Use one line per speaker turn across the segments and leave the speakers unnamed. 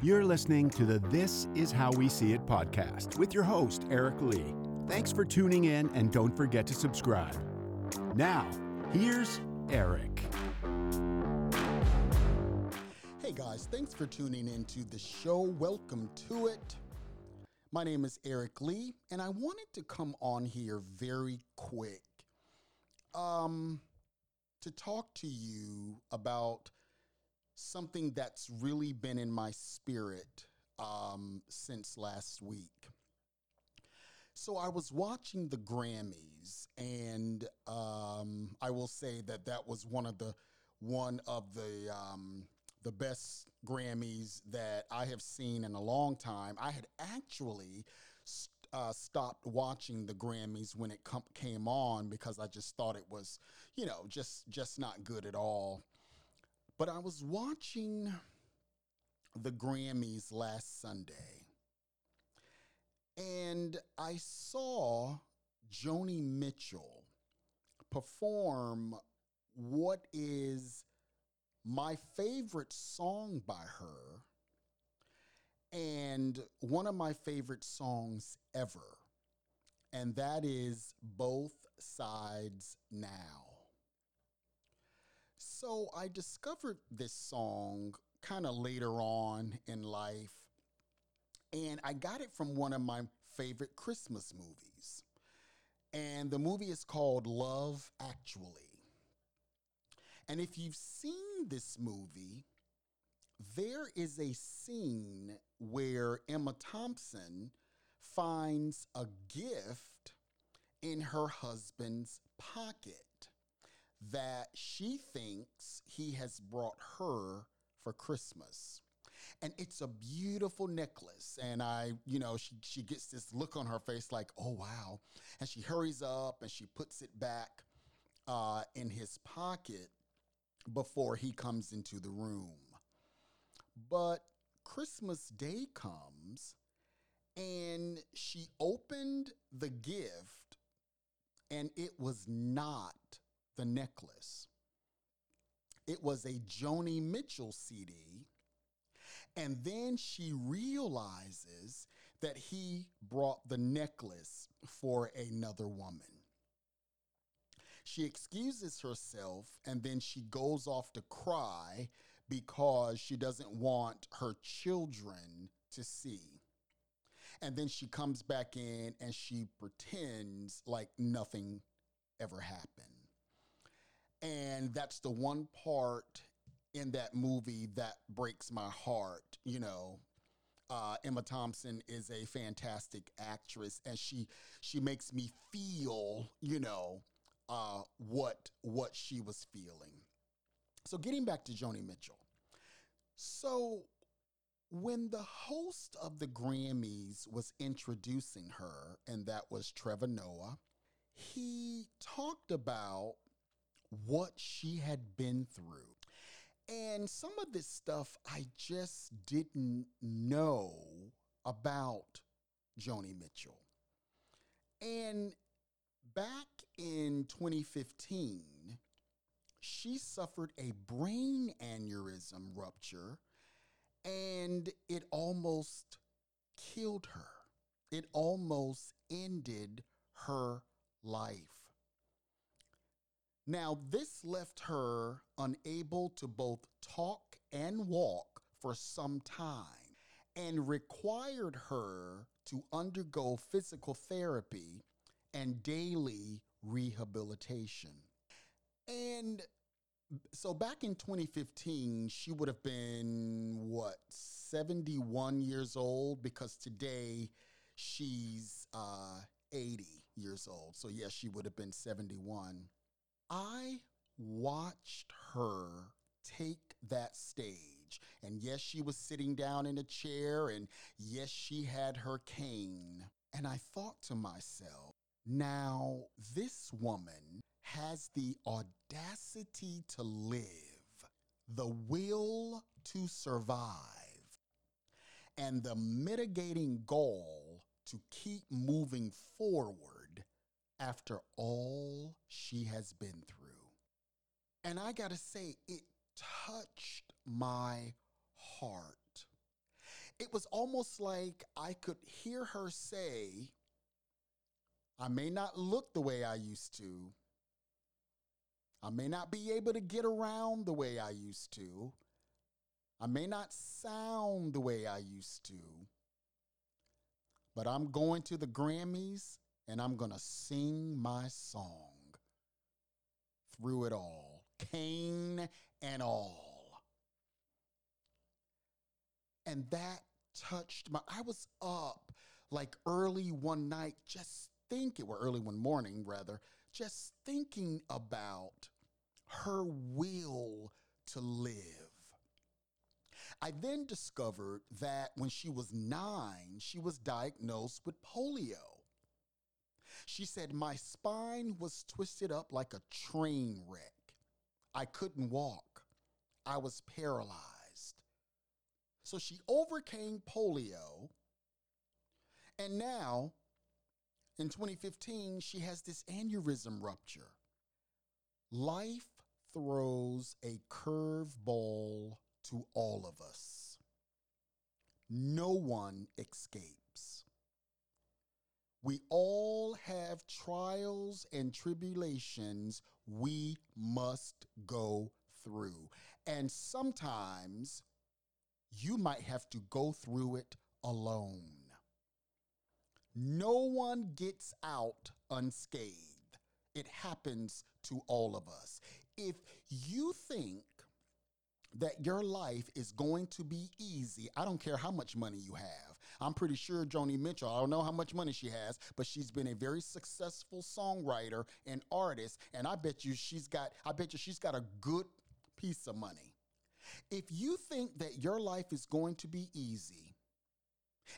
You're listening to the This Is How We See It podcast with your host, Eric Lee. Thanks for tuning in and don't forget to subscribe. Now, here's Eric.
Hey guys, thanks for tuning in to the show. Welcome to it. My name is Eric Lee, and I wanted to come on here very quick um, to talk to you about something that's really been in my spirit um, since last week. So I was watching the Grammys, and um, I will say that that was one of the one of the um, the best Grammys that I have seen in a long time. I had actually uh, stopped watching the Grammys when it com- came on because I just thought it was, you know, just just not good at all. But I was watching the Grammys last Sunday, and I saw Joni Mitchell perform what is my favorite song by her and one of my favorite songs ever, and that is Both Sides Now. So I discovered this song kind of later on in life, and I got it from one of my favorite Christmas movies. And the movie is called Love Actually. And if you've seen this movie, there is a scene where Emma Thompson finds a gift in her husband's pocket that she thinks he has brought her for Christmas. And it's a beautiful necklace. And I, you know, she, she gets this look on her face like, oh, wow. And she hurries up and she puts it back uh, in his pocket before he comes into the room. But Christmas Day comes and she opened the gift and it was not the necklace. It was a Joni Mitchell CD. And then she realizes that he brought the necklace for another woman. She excuses herself and then she goes off to cry because she doesn't want her children to see. And then she comes back in and she pretends like nothing ever happened. And that's the one part in that movie that breaks my heart, you know. Uh, Emma Thompson is a fantastic actress, and she she makes me feel, you know, uh, what what she was feeling. So getting back to Joni Mitchell. So when the host of the Grammys was introducing her, and that was Trevor Noah, he talked about what she had been through. And some of this stuff I just didn't know about Joni Mitchell. And back in 2015, she suffered a brain aneurysm rupture and it almost killed her. It almost ended her life. Now, this left her unable to both talk and walk for some time and required her to undergo physical therapy and daily rehabilitation. And so back in 2015, she would have been what, 71 years old? Because today she's uh, 80 years old. So, yes, she would have been 71. I watched her take that stage. And yes, she was sitting down in a chair, and yes, she had her cane. And I thought to myself, now, this woman has the audacity to live, the will to survive, and the mitigating goal to keep moving forward after all she has been through. And I gotta say, it touched my heart. it was almost like I could hear her say, I may not look the way I used to. I may not be able to get around the way I used to. I may not sound the way I used to. But I'm going to the Grammys and I'm going to sing my song through it all, cane and all. And that touched my, I was up like early one night just thinking, well, early one morning rather, just thinking about her will to live. I then discovered that when she was nine, she was diagnosed with polio. She said, My spine was twisted up like a train wreck. I couldn't walk. I was paralyzed. So she overcame polio. And now, in 2015, she has this aneurysm rupture. Life throws a curveball to all of us. No one escapes. We all have trials and tribulations we must go through. And sometimes you might have to go through it alone. No one gets out unscathed. It happens to all of us. If you think that your life is going to be easy. I don't care how much money you have. I'm pretty sure Joni Mitchell, I don't know how much money she has, but she's been a very successful songwriter and artist. And I bet you she's got, I bet you she's got a good piece of money. If you think that your life is going to be easy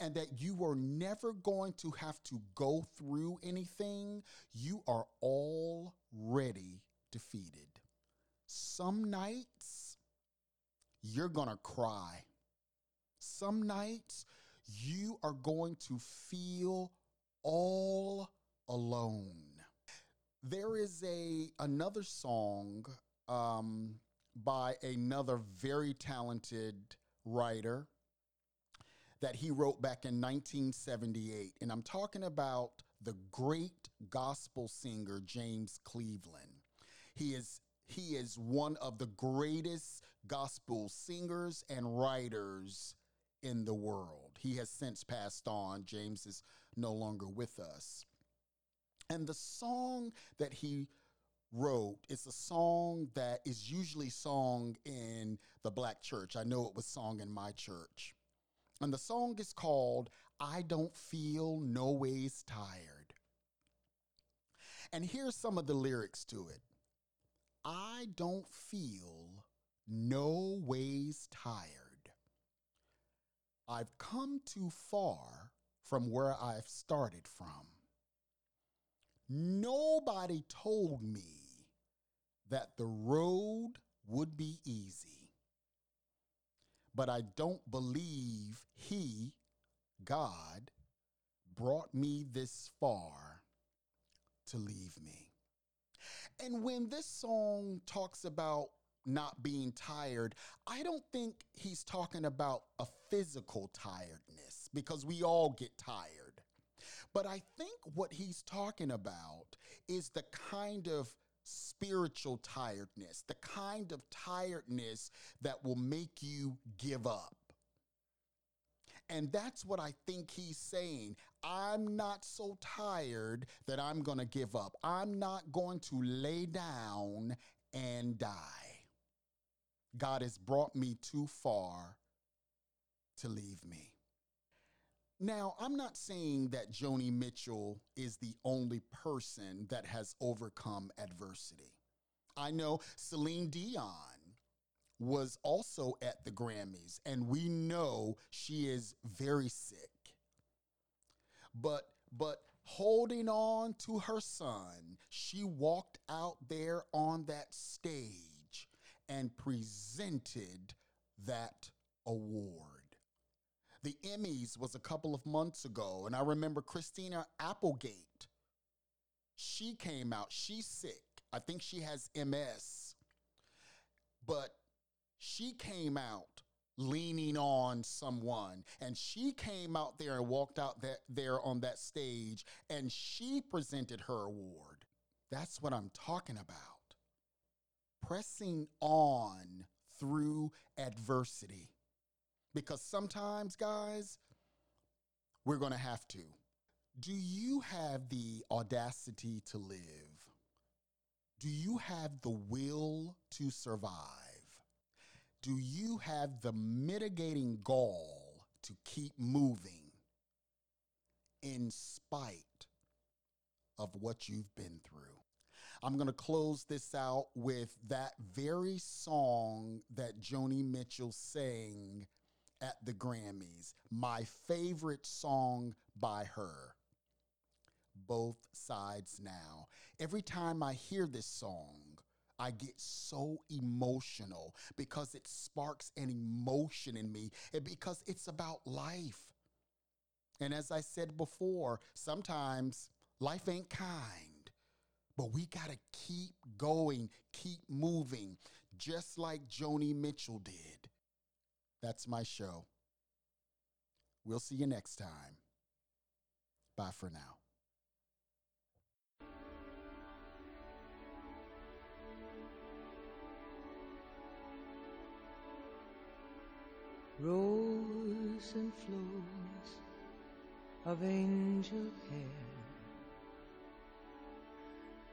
and that you are never going to have to go through anything, you are already defeated. Some nights, you're going to cry. Some nights you are going to feel all alone. There is a another song um, by another very talented writer that he wrote back in 1978, and I'm talking about the great gospel singer James Cleveland. He is he is one of the greatest gospel singers and writers in the world. He has since passed on. James is no longer with us. And the song that he wrote is a song that is usually sung in the black church. I know it was sung in my church. And the song is called I Don't Feel No Ways Tired. And here's some of the lyrics to it I don't feel no ways tired. I've come too far from where I've started from. Nobody told me that the road would be easy. But I don't believe He, God, brought me this far to leave me. And when this song talks about not being tired, I don't think he's talking about a physical tiredness because we all get tired. But I think what he's talking about is the kind of spiritual tiredness, the kind of tiredness that will make you give up. And that's what I think he's saying. I'm not so tired that I'm going to give up. I'm not going to lay down and die. God has brought me too far to leave me. Now, I'm not saying that Joni Mitchell is the only person that has overcome adversity. I know Celine Dion was also at the Grammys, and we know she is very sick. But but holding on to her son, she walked out there on that stage and presented that award. The Emmys was a couple of months ago, and I remember Christina Applegate. She came out, she's sick. I think she has MS. But she came out leaning on someone. And she came out there and walked out that, there on that stage and she presented her award. That's what I'm talking about. Pressing on through adversity. Because sometimes, guys, we're going to have to. Do you have the audacity to live? Do you have the will to survive? Do you have the mitigating gall to keep moving in spite of what you've been through? I'm going to close this out with that very song that Joni Mitchell sang at the Grammys, my favorite song by her. Both sides now. Every time I hear this song, I get so emotional because it sparks an emotion in me and because it's about life. And as I said before, sometimes life ain't kind, but we got to keep going, keep moving, just like Joni Mitchell did. That's my show. We'll see you next time. Bye for now.
Rows and flows of angel hair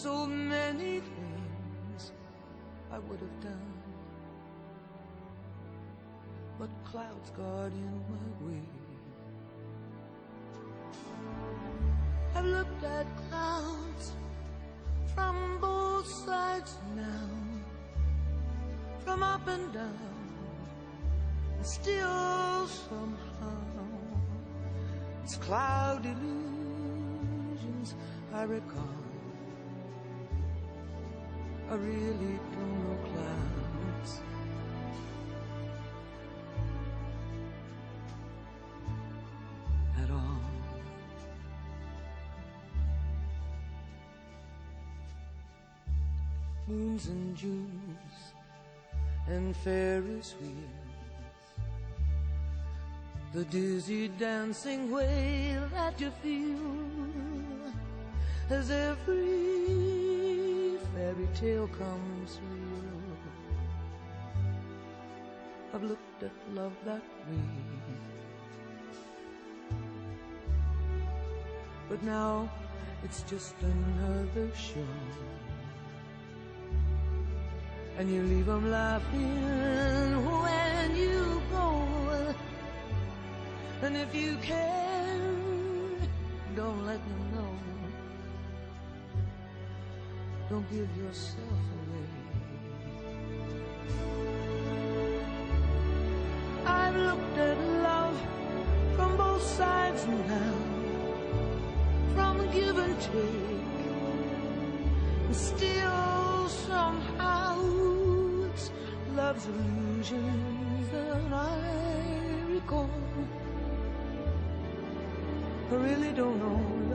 So many things I would have done but clouds got in my way. I've looked at clouds from both sides now, from up and down, and still somehow it's cloud illusions I recall. I really don't know clouds. at all. Moons and Junes and Ferris wheels, the dizzy dancing way that you feel as every tale comes real. I've looked at love that way. But now it's just another show. And you leave them laughing when you go. And if you can, don't let them Don't give yourself away. I've looked at love from both sides now from give and take. And still, somehow, it's love's illusions that I recall. I really don't know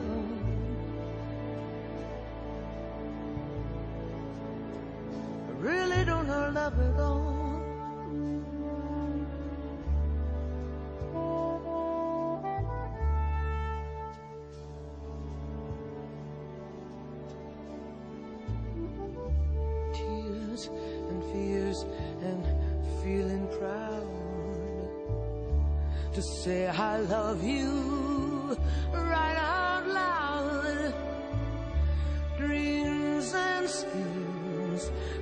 all. tears and fears and feeling proud to say I love you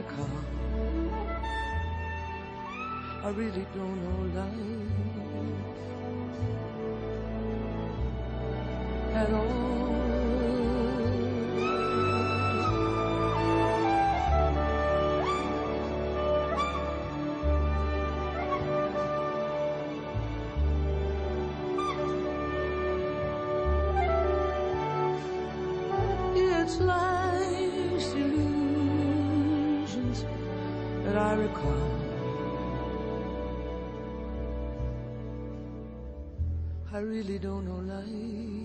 America. I really don't know life at all. It's like. I. I really don't know life.